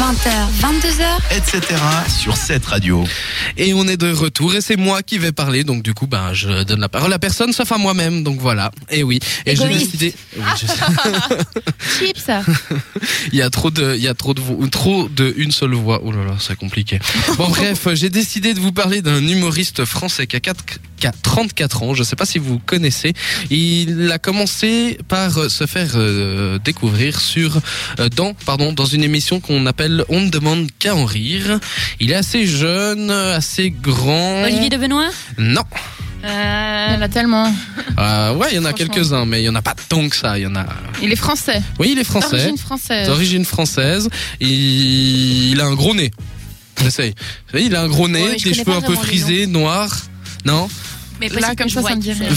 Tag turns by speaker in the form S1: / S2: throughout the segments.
S1: 20h, 22h.
S2: etc. sur cette radio.
S3: Et on est de retour et c'est moi qui vais parler. Donc du coup ben je donne la parole à personne sauf à moi-même. Donc voilà. Et oui. Et j'ai décidé oui, je sais.
S1: Chips.
S3: il y a trop de il y a trop de trop de une seule voix. Oh là là c'est compliqué. Bon bref j'ai décidé de vous parler d'un humoriste français qui a, 4 qui a 34 ans. Je sais pas si vous connaissez. Il a commencé par se faire euh, découvrir sur euh, dans pardon dans une émission qu'on appelle on ne demande qu'à en rire il est assez jeune assez grand
S1: Olivier de Benoît?
S3: non
S4: Euh, il y en a tellement.
S3: Euh, ouais il y en a quelques-uns mais il y en a pas tant que ça il y en a
S4: Il est français.
S3: oui il est français
S4: D'origine française.
S3: d'origine française. Il, il a un gros nez. Essaye. Vous voyez, Il a un gros nez,
S1: Ouais,
S3: des cheveux un peu frisés, noirs. Non
S1: Mais
S4: Là, comme ça, ça me dit rien.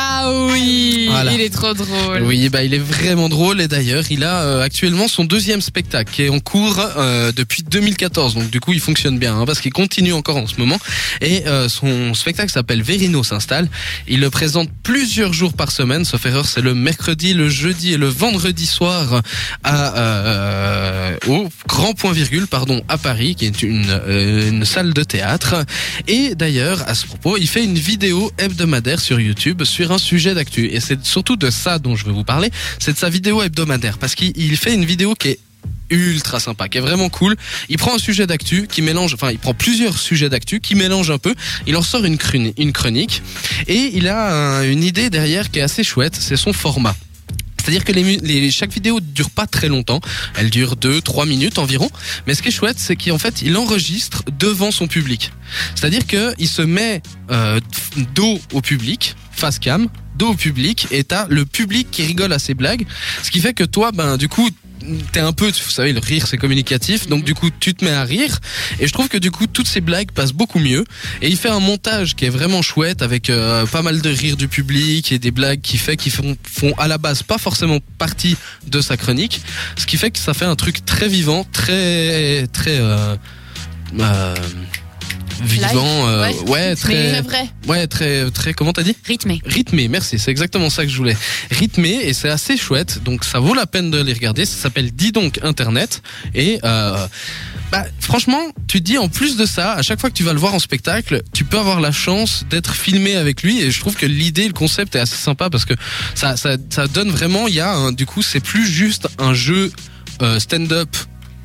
S4: Ah oui,
S3: Voilà.
S4: il est trop drôle.
S3: Oui, bah il est vraiment drôle et d'ailleurs il a euh, actuellement son deuxième spectacle qui est en cours euh, depuis 2014. Donc du coup il fonctionne bien hein, parce qu'il continue encore en ce moment et euh, son spectacle s'appelle Verino s'installe. Il le présente plusieurs jours par semaine. Sauf erreur, c'est le mercredi, le jeudi et le vendredi soir à euh, au Grand Point Virgule pardon à Paris qui est une euh, une salle de théâtre. Et d'ailleurs à ce propos il fait une vidéo hebdomadaire sur YouTube sur un sujet d'actu et c'est surtout de ça dont je veux vous parler c'est de sa vidéo hebdomadaire parce qu'il il fait une vidéo qui est ultra sympa, qui est vraiment cool. Il prend un sujet d'actu, qui mélange, enfin, il prend plusieurs sujets d'actu, qui mélange un peu. Il en sort une, chronique et il a un- une idée derrière qui est assez chouette. C'est son format. C'est-à-dire que chaque vidéo dure pas très longtemps. Elle dure 2-3 minutes environ. Mais ce qui est chouette, c'est qu'en fait, il enregistre devant son public. C'est-à-dire qu'il se met euh, dos au public, face cam, dos au public, et t'as le public qui rigole à ses blagues. Ce qui fait que toi, ben, du coup, t'es un peu, vous savez, le rire c'est communicatif, donc du coup tu te mets à rire, et je trouve que du coup toutes ces blagues passent beaucoup mieux, et il fait un montage qui est vraiment chouette avec euh, pas mal de rires du public et des blagues qui fait qui font, font à la base pas forcément partie de sa chronique, ce qui fait que ça fait un truc très vivant, très très euh, euh, vivant, euh,
S4: ouais.
S3: très,
S4: vrai.
S3: ouais, très très comment t'as dit
S1: Rythmé.
S3: rythmé, merci, c'est exactement ça que je voulais. Rythmé et c'est assez chouette, donc ça vaut la peine de les regarder. Ça s'appelle Dis donc Internet et euh, bah, franchement, tu te dis en plus de ça, à chaque fois que tu vas le voir en spectacle, tu peux avoir la chance d'être filmé avec lui et je trouve que l'idée, le concept est assez sympa parce que ça ça, ça donne vraiment, il y a un, du coup, c'est plus juste un jeu euh, stand-up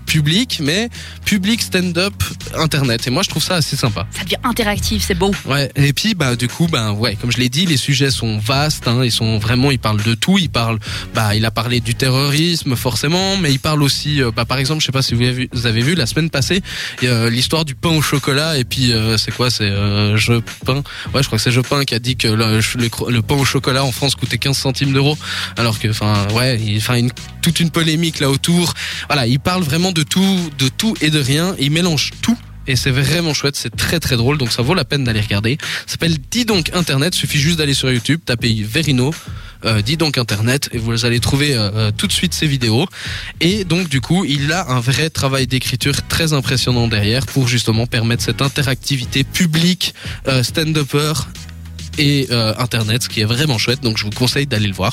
S3: public, mais public stand-up internet. Et moi, je trouve ça assez sympa.
S1: Ça devient interactif, c'est beau.
S3: Ouais, et puis bah du coup bah ouais, comme je l'ai dit, les sujets sont vastes, hein, ils sont vraiment, ils parlent de tout, ils parlent, bah il a parlé du terrorisme forcément, mais il parle aussi, euh, bah par exemple, je sais pas si vous avez vu, vous avez vu la semaine passée, il y a, euh, l'histoire du pain au chocolat et puis euh, c'est quoi, c'est euh, Je pain, ouais je crois que c'est Je pain qui a dit que le, le, cro- le pain au chocolat en France coûtait 15 centimes d'euros, alors que enfin ouais, il, enfin une toute une polémique là autour, voilà, il parle vraiment de tout, de tout et de rien, il mélange tout. Et c'est vraiment chouette, c'est très très drôle, donc ça vaut la peine d'aller regarder. Ça s'appelle Dis donc Internet, suffit juste d'aller sur YouTube, taper Verino, euh, Dis donc Internet, et vous allez trouver euh, euh, tout de suite ses vidéos. Et donc du coup, il a un vrai travail d'écriture très impressionnant derrière pour justement permettre cette interactivité publique, euh, stand-upper et euh, Internet, ce qui est vraiment chouette, donc je vous conseille d'aller le voir.